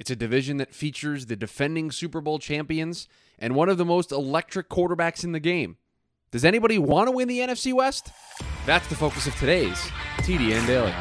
It's a division that features the defending Super Bowl champions and one of the most electric quarterbacks in the game. Does anybody want to win the NFC West? That's the focus of today's TDN Daily.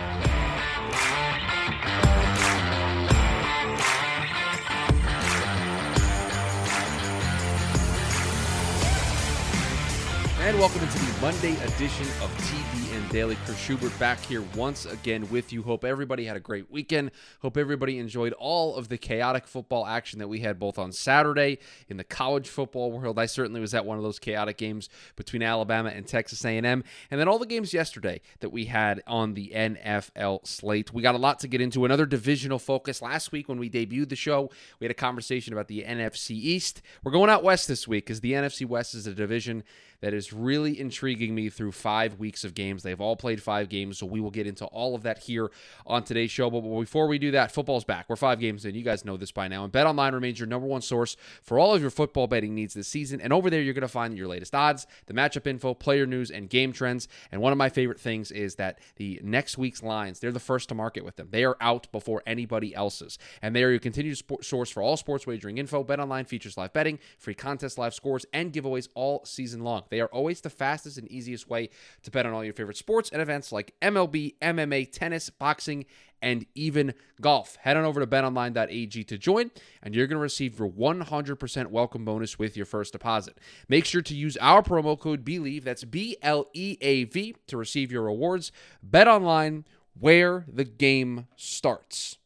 And welcome into the Monday edition of TDN Daily. Chris Schubert back here once again with you. Hope everybody had a great weekend. Hope everybody enjoyed all of the chaotic football action that we had both on Saturday in the college football world. I certainly was at one of those chaotic games between Alabama and Texas A&M, and then all the games yesterday that we had on the NFL slate. We got a lot to get into. Another divisional focus last week when we debuted the show. We had a conversation about the NFC East. We're going out west this week because the NFC West is a division that is really intriguing me through five weeks of games. They've all played five games, so we will get into all of that here on today's show. But before we do that, football's back. We're five games in. You guys know this by now. And BetOnline remains your number one source for all of your football betting needs this season. And over there, you're going to find your latest odds, the matchup info, player news, and game trends. And one of my favorite things is that the next week's lines, they're the first to market with them. They are out before anybody else's. And they are your continued source for all sports wagering info. BetOnline features live betting, free contests, live scores, and giveaways all season long. They are always the fastest and easiest way to bet on all your favorite sports and events like MLB, MMA, tennis, boxing, and even golf. Head on over to betonline.ag to join, and you're going to receive your 100% welcome bonus with your first deposit. Make sure to use our promo code BLEAV, that's B L E A V, to receive your rewards. Bet online where the game starts.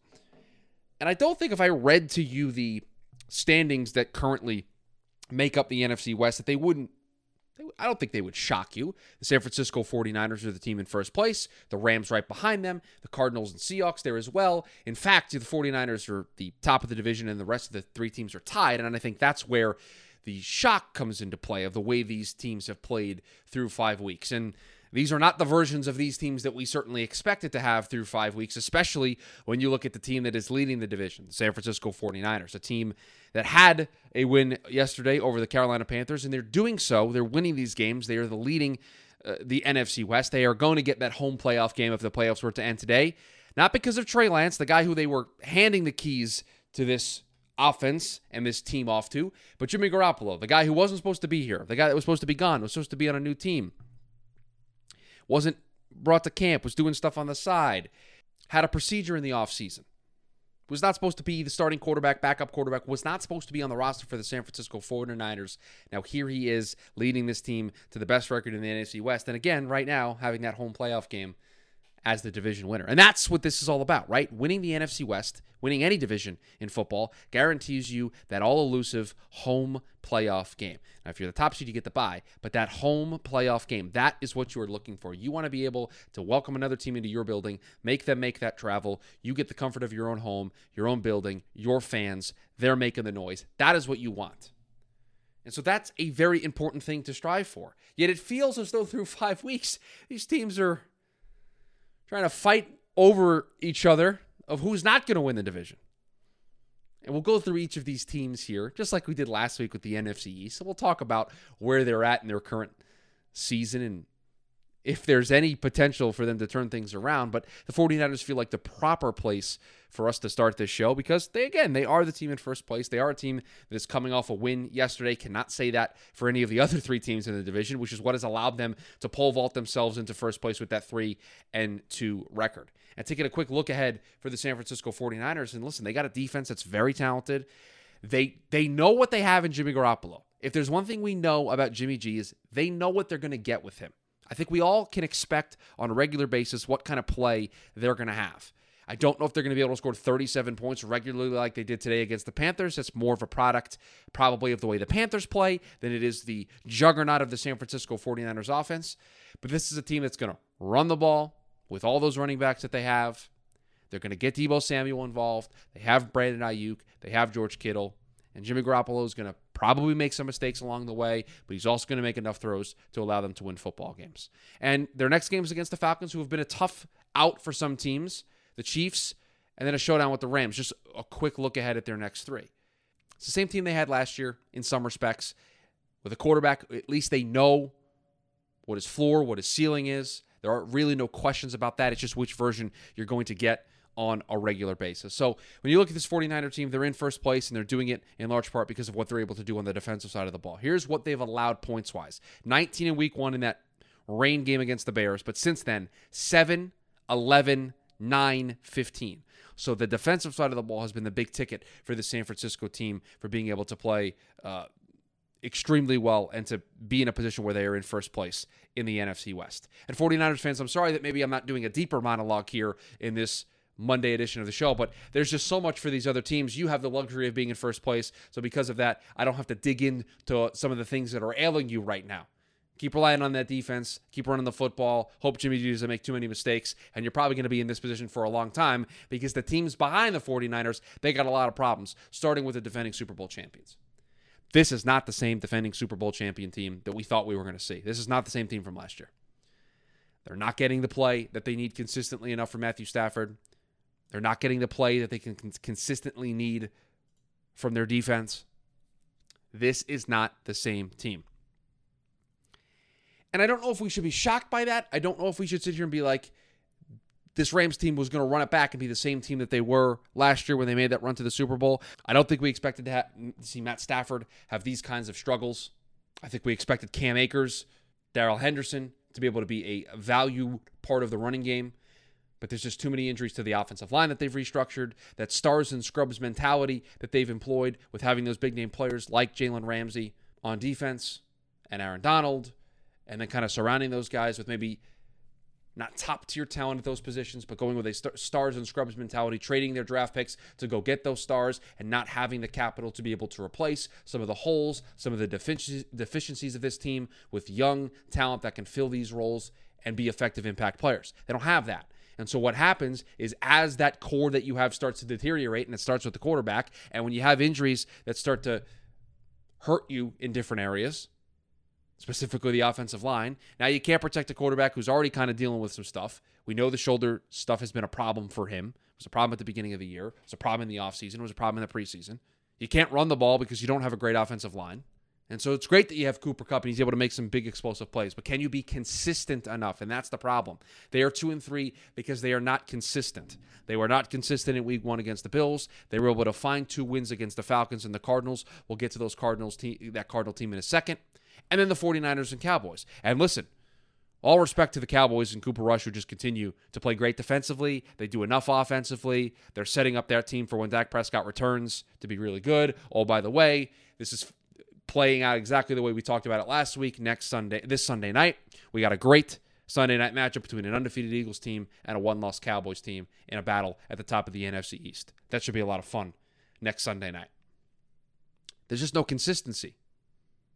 And I don't think if I read to you the standings that currently make up the NFC West, that they wouldn't I don't think they would shock you. The San Francisco 49ers are the team in first place, the Rams right behind them, the Cardinals and Seahawks there as well. In fact, the 49ers are the top of the division and the rest of the three teams are tied. And I think that's where the shock comes into play of the way these teams have played through five weeks. And these are not the versions of these teams that we certainly expected to have through five weeks, especially when you look at the team that is leading the division, the San Francisco 49ers, a team that had a win yesterday over the Carolina Panthers, and they're doing so. They're winning these games. They are the leading uh, the NFC West. They are going to get that home playoff game if the playoffs were to end today. Not because of Trey Lance, the guy who they were handing the keys to this offense and this team off to, but Jimmy Garoppolo, the guy who wasn't supposed to be here, the guy that was supposed to be gone, was supposed to be on a new team wasn't brought to camp, was doing stuff on the side, had a procedure in the offseason, was not supposed to be the starting quarterback, backup quarterback, was not supposed to be on the roster for the San Francisco 49ers. Now here he is leading this team to the best record in the NFC West. And again, right now, having that home playoff game as the division winner. And that's what this is all about, right? Winning the NFC West, winning any division in football, guarantees you that all elusive home playoff game. Now, if you're the top seed, you get the bye, but that home playoff game, that is what you are looking for. You want to be able to welcome another team into your building, make them make that travel. You get the comfort of your own home, your own building, your fans. They're making the noise. That is what you want. And so that's a very important thing to strive for. Yet it feels as though through five weeks, these teams are trying to fight over each other of who's not going to win the division. And we'll go through each of these teams here, just like we did last week with the NFC East. So we'll talk about where they're at in their current season and if there's any potential for them to turn things around. But the 49ers feel like the proper place for us to start this show because they, again, they are the team in first place. They are a team that is coming off a win yesterday. Cannot say that for any of the other three teams in the division, which is what has allowed them to pole vault themselves into first place with that three and two record. And taking a quick look ahead for the San Francisco 49ers, and listen, they got a defense that's very talented. They they know what they have in Jimmy Garoppolo. If there's one thing we know about Jimmy G is they know what they're going to get with him. I think we all can expect on a regular basis what kind of play they're going to have. I don't know if they're going to be able to score 37 points regularly like they did today against the Panthers. That's more of a product, probably, of the way the Panthers play than it is the juggernaut of the San Francisco 49ers offense. But this is a team that's going to run the ball with all those running backs that they have. They're going to get Deebo Samuel involved. They have Brandon Aiyuk. They have George Kittle. And Jimmy Garoppolo is going to probably make some mistakes along the way, but he's also going to make enough throws to allow them to win football games. And their next game is against the Falcons, who have been a tough out for some teams, the Chiefs, and then a showdown with the Rams. Just a quick look ahead at their next three. It's the same team they had last year in some respects. With a quarterback, at least they know what his floor, what his ceiling is. There are really no questions about that. It's just which version you're going to get on a regular basis. So when you look at this 49er team, they're in first place and they're doing it in large part because of what they're able to do on the defensive side of the ball. Here's what they've allowed points wise 19 in week one in that rain game against the Bears, but since then, 7, 11, 9, 15. So the defensive side of the ball has been the big ticket for the San Francisco team for being able to play uh, extremely well and to be in a position where they are in first place in the NFC West. And 49ers fans, I'm sorry that maybe I'm not doing a deeper monologue here in this Monday edition of the show, but there's just so much for these other teams. You have the luxury of being in first place. So because of that, I don't have to dig into some of the things that are ailing you right now. Keep relying on that defense. Keep running the football. Hope Jimmy G doesn't make too many mistakes. And you're probably going to be in this position for a long time because the teams behind the 49ers, they got a lot of problems, starting with the defending Super Bowl champions. This is not the same defending Super Bowl champion team that we thought we were going to see. This is not the same team from last year. They're not getting the play that they need consistently enough from Matthew Stafford. They're not getting the play that they can consistently need from their defense. This is not the same team. And I don't know if we should be shocked by that. I don't know if we should sit here and be like, this Rams team was going to run it back and be the same team that they were last year when they made that run to the Super Bowl. I don't think we expected to, see Matt Stafford have these kinds of struggles. I think we expected Cam Akers, Darrell Henderson to be able to be a value part of the running game. But there's just too many injuries to the offensive line that they've restructured. That stars and scrubs mentality that they've employed with having those big name players like Jalen Ramsey on defense and Aaron Donald, and then kind of surrounding those guys with maybe not top tier talent at those positions, but going with a st- stars and scrubs mentality, trading their draft picks to go get those stars and not having the capital to be able to replace some of the holes, some of the defici- deficiencies of this team with young talent that can fill these roles and be effective impact players. They don't have that. And so what happens is as that core that you have starts to deteriorate, and it starts with the quarterback, and when you have injuries that start to hurt you in different areas, specifically the offensive line. Now you can't protect a quarterback who's already kind of dealing with some stuff. We know the shoulder stuff has been a problem for him. It was a problem at the beginning of the year. It was a problem in the offseason. It was a problem in the preseason. You can't run the ball because you don't have a great offensive line. And so it's great that you have Cooper Kupp and he's able to make some big explosive plays, but can you be consistent enough? And that's the problem. They are two and three because they are not consistent. They were not consistent in week one against the Bills. They were able to find two wins against the Falcons and the Cardinals. We'll get to those Cardinals that Cardinal team in a second and then the 49ers and Cowboys. And listen, all respect to the Cowboys and Cooper Rush, who just continue to play great defensively. They do enough offensively. They're setting up that team for when Dak Prescott returns to be really good. Oh, by the way, this is playing out exactly the way we talked about it last week. Next Sunday, this Sunday night, we got a great Sunday night matchup between an undefeated Eagles team and a one-loss Cowboys team in a battle at the top of the NFC East. That should be a lot of fun next Sunday night. There's just no consistency.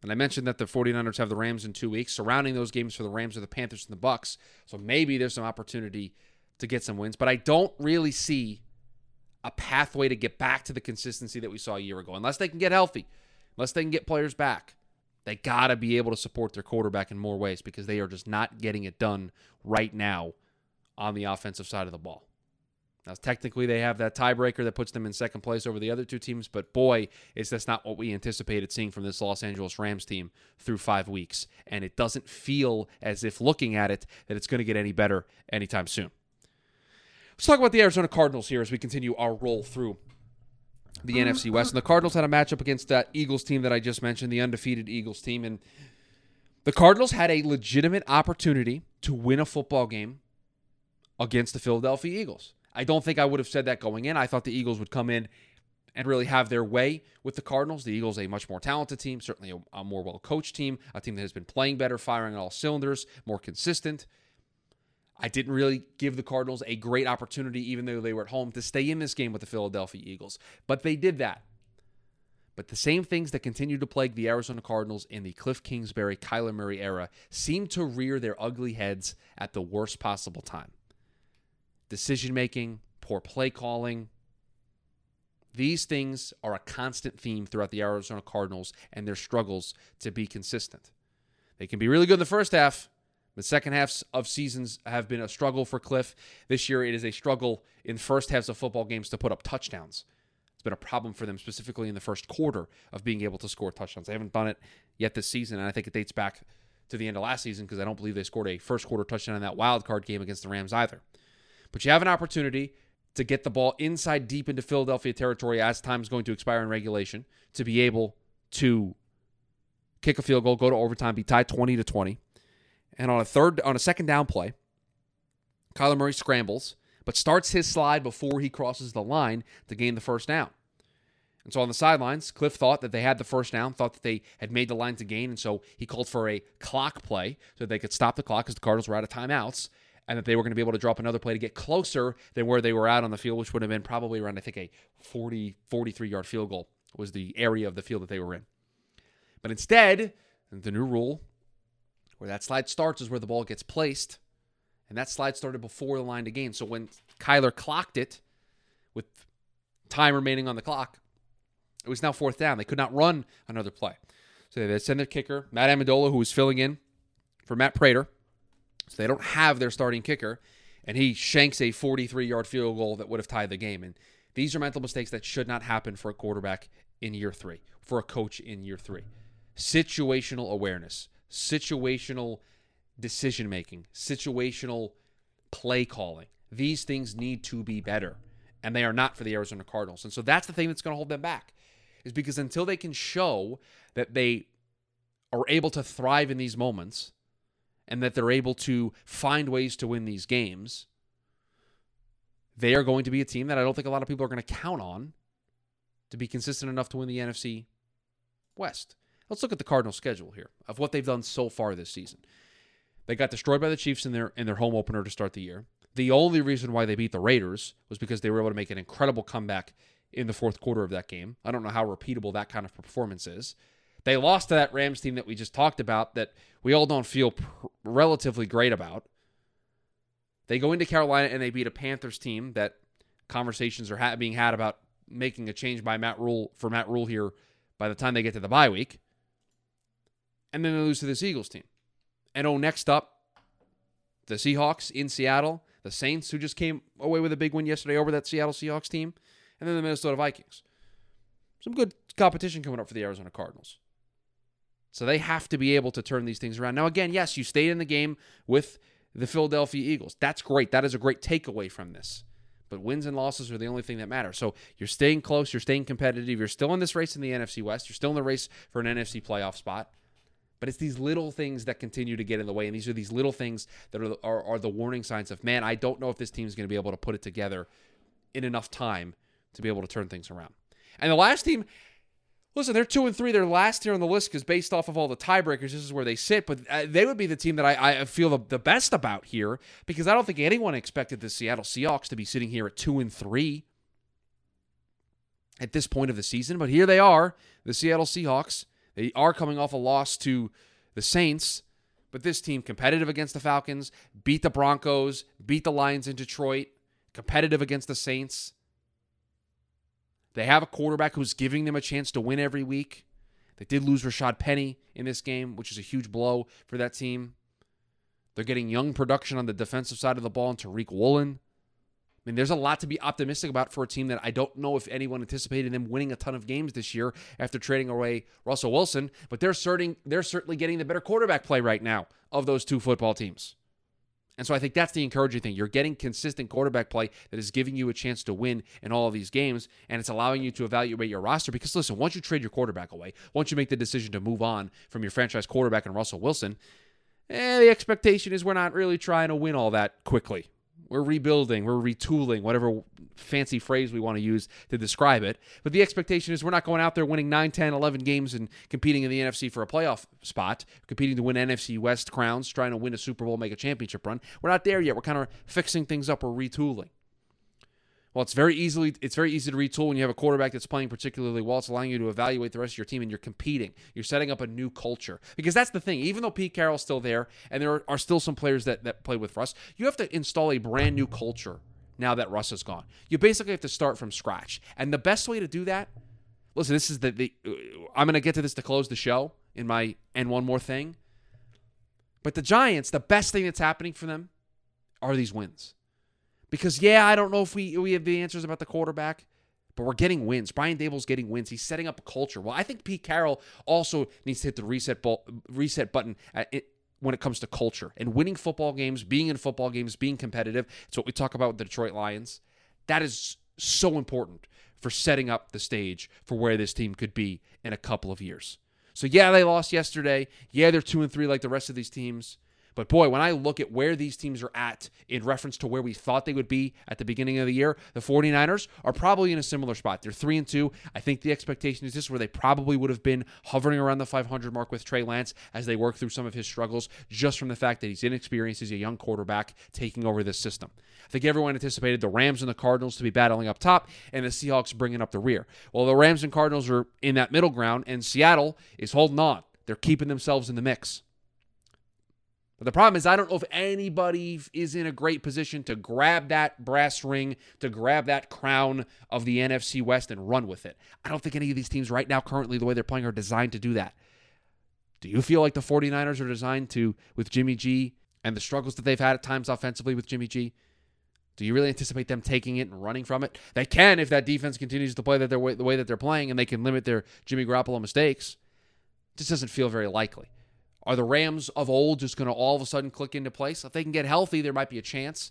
And I mentioned that the 49ers have the Rams in two weeks. Surrounding those games for the Rams are the Panthers and the Bucks. So maybe there's some opportunity to get some wins. But I don't really see a pathway to get back to the consistency that we saw a year ago. Unless they can get healthy, unless they can get players back. They got to be able to support their quarterback in more ways because they are just not getting it done right now on the offensive side of the ball. Now, technically, they have that tiebreaker that puts them in second place over the other two teams, but boy, is this not what we anticipated seeing from this Los Angeles Rams team through five weeks. And it doesn't feel as if looking at it that it's going to get any better anytime soon. Let's talk about the Arizona Cardinals here as we continue our roll through the NFC West. And the Cardinals had a matchup against that Eagles team that I just mentioned, the undefeated Eagles team. And the Cardinals had a legitimate opportunity to win a football game against the Philadelphia Eagles. I don't think I would have said that going in. I thought the Eagles would come in and really have their way with the Cardinals. The Eagles, a much more talented team, certainly a, a more well coached team, a team that has been playing better, firing on all cylinders, more consistent. I didn't really give the Cardinals a great opportunity, even though they were at home, to stay in this game with the Philadelphia Eagles. But they did that. But the same things that continue to plague the Arizona Cardinals in the Cliff Kingsbury, Kyler Murray era seem to rear their ugly heads at the worst possible time decision making, poor play calling. These things are a constant theme throughout the Arizona Cardinals and their struggles to be consistent. They can be really good in the first half. The second halves of seasons have been a struggle for Cliff. This year, it is a struggle in first halves of football games to put up touchdowns. It's been a problem for them, specifically in the first quarter, of being able to score touchdowns. They haven't done it yet this season, and I think it dates back to the end of last season because I don't believe they scored a first quarter touchdown in that wild card game against the Rams either. But you have an opportunity to get the ball inside deep into Philadelphia territory as time's going to expire in regulation to be able to kick a field goal, go to overtime, be tied 20 to 20. And on a third on a second down play, Kyler Murray scrambles, but starts his slide before he crosses the line to gain the first down. And so on the sidelines, Cliff thought that they had the first down, thought that they had made the line to gain, and so he called for a clock play so that they could stop the clock because the Cardinals were out of timeouts, and that they were going to be able to drop another play to get closer than where they were out on the field, which would have been probably around, I think, a 40, 43 yard field goal was the area of the field that they were in. But instead, the new rule where that slide starts is where the ball gets placed. And that slide started before the line to gain. So when Kyler clocked it with time remaining on the clock, it was now fourth down. They could not run another play. So they send their kicker, Matt Amendola, who was filling in for Matt Prater. So they don't have their starting kicker. And he shanks a 43 yard field goal that would have tied the game. And these are mental mistakes that should not happen for a quarterback in year three, for a coach in year three. Situational awareness, situational decision making, situational play calling. These things need to be better, and they are not for the Arizona Cardinals. And so that's the thing that's going to hold them back is because until they can show that they are able to thrive in these moments and that they're able to find ways to win these games, they are going to be a team that I don't think a lot of people are going to count on to be consistent enough to win the NFC West. Let's look at the Cardinals schedule here of what they've done so far this season. They got destroyed by the Chiefs in their in their home opener to start the year. The only reason why they beat the Raiders was because they were able to make an incredible comeback in the fourth quarter of that game. I don't know how repeatable that kind of performance is. They lost to that Rams team that we just talked about that we all don't feel pr- relatively great about. They go into Carolina and they beat a Panthers team that conversations are ha- being had about making a change by Matt Rhule for Matt Rhule here by the time they get to the bye week. And then they lose to this Eagles team. And oh, next up, the Seahawks in Seattle, the Saints who just came away with a big win yesterday over that Seattle Seahawks team and then the Minnesota Vikings. Some good competition coming up for the Arizona Cardinals. So they have to be able to turn these things around. Now, again, yes, you stayed in the game with the Philadelphia Eagles. That's great. That is a great takeaway from this. But wins and losses are the only thing that matter. So you're staying close, you're staying competitive, you're still in this race in the NFC West, you're still in the race for an NFC playoff spot. But it's these little things that continue to get in the way. And these are these little things that are, are, are the warning signs of, man, I don't know if this team is going to be able to put it together in enough time to be able to turn things around. And the last team, listen, they're two and three. They're last here on the list because based off of all the tiebreakers, this is where they sit. But uh, they would be the team that I, I feel the, the best about here because I don't think anyone expected the Seattle Seahawks to be sitting here at two and three at this point of the season. But here they are, the Seattle Seahawks. They are coming off a loss to the Saints. But this team, competitive against the Falcons, beat the Broncos, beat the Lions in Detroit, competitive against the Saints. They have a quarterback who's giving them a chance to win every week. They did lose Rashad Penny in this game, which is a huge blow for that team. They're getting young production on the defensive side of the ball and Tariq Woolen. Mean, there's a lot to be optimistic about for a team that I don't know if anyone anticipated them winning a ton of games this year after trading away Russell Wilson, but they're certain they're certainly getting the better quarterback play right now of those two football teams. And so I think that's the encouraging thing. You're getting consistent quarterback play that is giving you a chance to win in all of these games, and it's allowing you to evaluate your roster. Because listen, once you trade your quarterback away, once you make the decision to move on from your franchise quarterback and Russell Wilson, eh, the expectation is we're not really trying to win all that quickly. We're rebuilding, we're retooling, whatever fancy phrase we want to use to describe it. But the expectation is we're not going out there winning 9, 10, 11 games and competing in the NFC for a playoff spot, competing to win NFC West crowns, trying to win a Super Bowl, make a championship run. We're not there yet. We're kind of fixing things up or retooling. Well, it's very easily it's very easy to retool when you have a quarterback that's playing particularly well. It's allowing you to evaluate the rest of your team and you're competing. You're setting up a new culture. Because that's the thing. Even though Pete Carroll's still there and there are still some players that, that play with Russ, you have to install a brand new culture now that Russ is gone. You basically have to start from scratch. And the best way to do that, listen, this is the, the I'm gonna get to this to close the show in my and one more thing. But the Giants, the best thing that's happening for them are these wins. Because yeah, I don't know if we we have the answers about the quarterback, but we're getting wins. Brian Daboll's getting wins. He's setting up a culture. Well, I think Pete Carroll also needs to hit the reset reset button it, when it comes to culture and winning football games, being in football games, being competitive. It's what we talk about with the Detroit Lions. That is so important for setting up the stage for where this team could be in a couple of years. So yeah, they lost yesterday. Yeah, they're 2 and 3 like the rest of these teams. But boy, when I look at where these teams are at in reference to where we thought they would be at the beginning of the year, the 49ers are probably in a similar spot. They're 3 and 2. I think the expectation is this where they probably would have been hovering around the 500 mark with Trey Lance as they work through some of his struggles just from the fact that he's inexperienced, he's a young quarterback taking over this system. I think everyone anticipated the Rams and the Cardinals to be battling up top and the Seahawks bringing up the rear. Well, the Rams and Cardinals are in that middle ground and Seattle is holding on. They're keeping themselves in the mix. But the problem is, I don't know if anybody is in a great position to grab that brass ring, to grab that crown of the NFC West and run with it. I don't think any of these teams right now, currently, the way they're playing, are designed to do that. Do you feel like the 49ers are designed to, with Jimmy G and the struggles that they've had at times offensively with Jimmy G? Do you really anticipate them taking it and running from it? They can if that defense continues to play the way that they're playing and they can limit their Jimmy Garoppolo mistakes. It just doesn't feel very likely. Are the Rams of old just going to all of a sudden click into place? If they can get healthy, there might be a chance.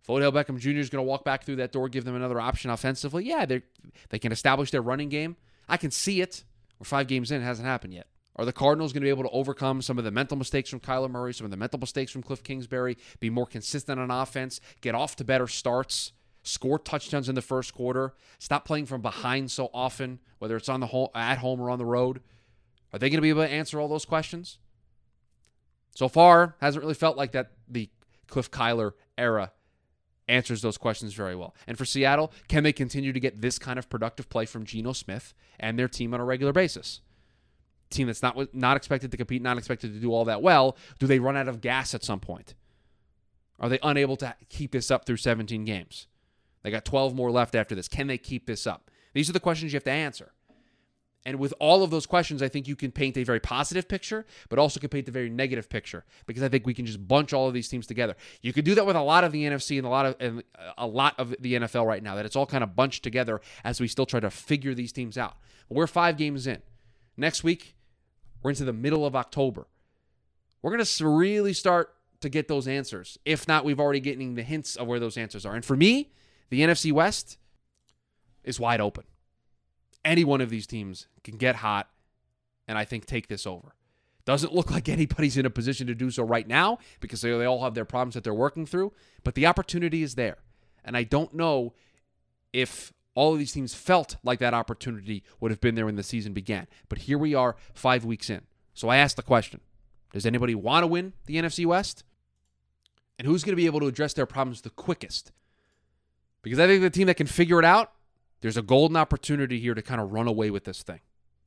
If Odell Beckham Jr. is going to walk back through that door, give them another option offensively, yeah, they they can establish their running game. I can see it. We're five games in, it hasn't happened yet. Are the Cardinals going to be able to overcome some of the mental mistakes from Kyler Murray, some of the mental mistakes from Cliff Kingsbury, be more consistent on offense, get off to better starts, score touchdowns in the first quarter, stop playing from behind so often, whether it's on the home, at home or on the road? Are they going to be able to answer all those questions? So far, hasn't really felt like that the Cliff Kyler era answers those questions very well. And for Seattle, can they continue to get this kind of productive play from Geno Smith and their team on a regular basis? Team that's not not expected to compete, not expected to do all that well. Do they run out of gas at some point? Are they unable to keep this up through 17 games? They got 12 more left after this. Can they keep this up? These are the questions you have to answer. And with all of those questions, I think you can paint a very positive picture, but also can paint a very negative picture because I think we can just bunch all of these teams together. You could do that with a lot of the NFC and a lot of and a lot of the NFL right now. That it's all kind of bunched together as we still try to figure these teams out. We're five games in. Next week, we're into the middle of October. We're to really start to get those answers. If not, we've already getting the hints of where those answers are. And for me, the NFC West is wide open any one of these teams can get hot and I think take this over. Doesn't look like anybody's in a position to do so right now because they, all have their problems that they're working through, but the opportunity is there. And I don't know if all of these teams felt like that opportunity would have been there when the season began. But here we are, five weeks in. So I asked the question Does anybody want to win the NFC West? And who's going to be able to address their problems the quickest? Because I think the team that can figure it out there's a golden opportunity here to kind of run away with this thing.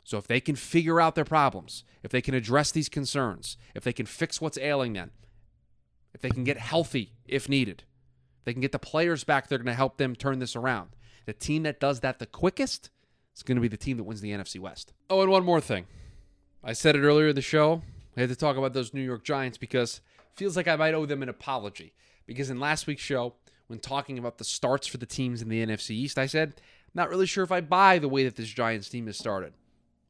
So if they can figure out their problems, if they can address these concerns, if they can fix what's ailing them, if they can get healthy if needed, they can get the players back they are going to help them turn this around. The team that does that the quickest is going to be the team that wins the NFC West. Oh, and one more thing. I said it earlier in the show. I had to talk about those New York Giants because it feels like I might owe them an apology. Because in last week's show, when talking about the starts for the teams in the NFC East, I said not really sure if I buy the way that this Giants team has started.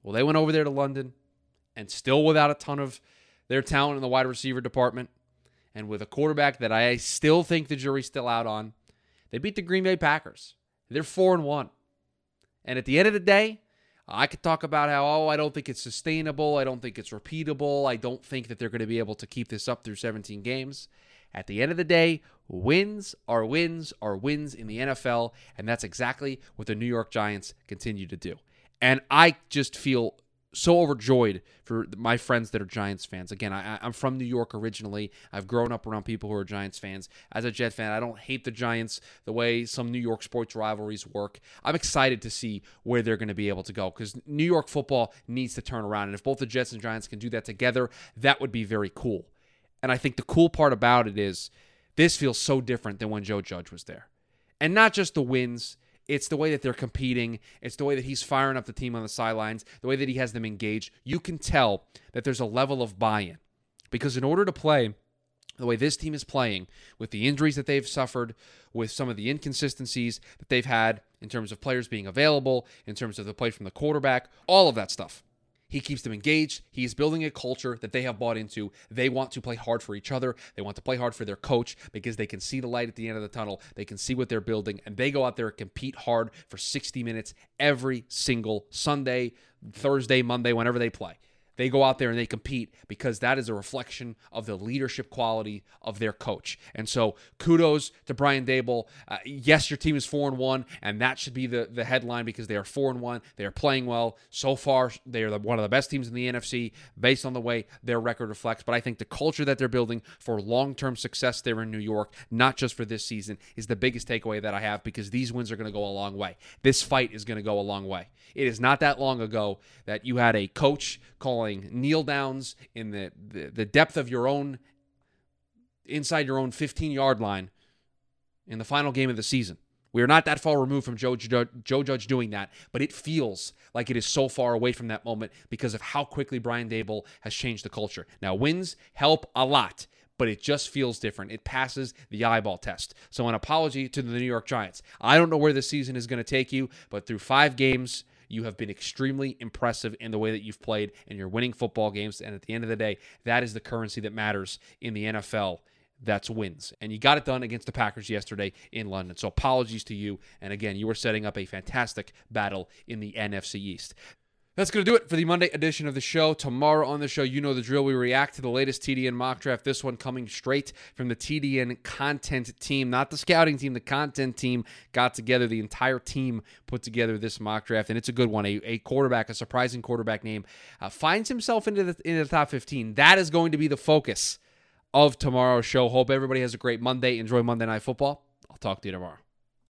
Well, they went over there to London and still without a ton of their talent in the wide receiver department and with a quarterback that I still think the jury's still out on. They beat the Green Bay Packers. They're 4 and 1. And at the end of the day, I could talk about how, oh, I don't think it's sustainable. I don't think it's repeatable. I don't think that they're going to be able to keep this up through 17 games. At the end of the day, wins are wins are wins in the NFL, and that's exactly what the New York Giants continue to do. And I just feel so overjoyed for my friends that are Giants fans. Again, I, am from New York originally. I've grown up around people who are Giants fans. As a Jet fan, I don't hate the Giants the way some New York sports rivalries work. I'm excited to see where they're going to be able to go because New York football needs to turn around. And if both the Jets and Giants can do that together, that would be very cool. And I think the cool part about it is this feels so different than when Joe Judge was there. And not just the wins, it's the way that they're competing, it's the way that he's firing up the team on the sidelines, the way that he has them engaged. You can tell that there's a level of buy in. Because in order to play the way this team is playing, with the injuries that they've suffered, with some of the inconsistencies that they've had in terms of players being available, in terms of the play from the quarterback, all of that stuff, He keeps them engaged. He's building a culture that they have bought into. They want to play hard for each other. They want to play hard for their coach because they can see the light at the end of the tunnel. They can see what they're building, and they go out there and compete hard for 60 minutes every single Sunday, Thursday, Monday, whenever they play. They go out there and they compete because that is a reflection of the leadership quality of their coach. And so, kudos to Brian Daboll. Uh, yes, your team is four and one, and that should be the the headline because they are four and one. They are playing well so far. They are the, one of the best teams in the NFC based on the way their record reflects. But I think the culture that they're building for long term success there in New York, not just for this season, is the biggest takeaway that I have because these wins are going to go a long way. This fight is going to go a long way. It is not that long ago that you had a coach calling kneel downs in the, the, the depth of your own, inside your own 15 yard line in the final game of the season. We are not that far removed from Joe, Joe, Joe Judge doing that, but it feels like it is so far away from that moment because of how quickly Brian Daboll has changed the culture. Now, wins help a lot, but it just feels different. It passes the eyeball test. So, an apology to the New York Giants. I don't know where this season is going to take you, but through five games, you have been extremely impressive in the way that you've played and you're winning football games. And at the end of the day, that is the currency that matters in the NFL. That's wins. And you got it done against the Packers yesterday in London. So apologies to you. And again, you were setting up a fantastic battle in the NFC East. That's going to do it for the Monday edition of the show. Tomorrow on the show, you know the drill. We react to the latest TDN mock draft. This one coming straight from the TDN content team, not the scouting team. The content team got together. The entire team put together this mock draft, and it's a good one. A, a quarterback, a surprising quarterback name, uh, finds himself into the, into the top 15. That is going to be the focus of tomorrow's show. Hope everybody has a great Monday. Enjoy Monday Night Football. I'll talk to you tomorrow.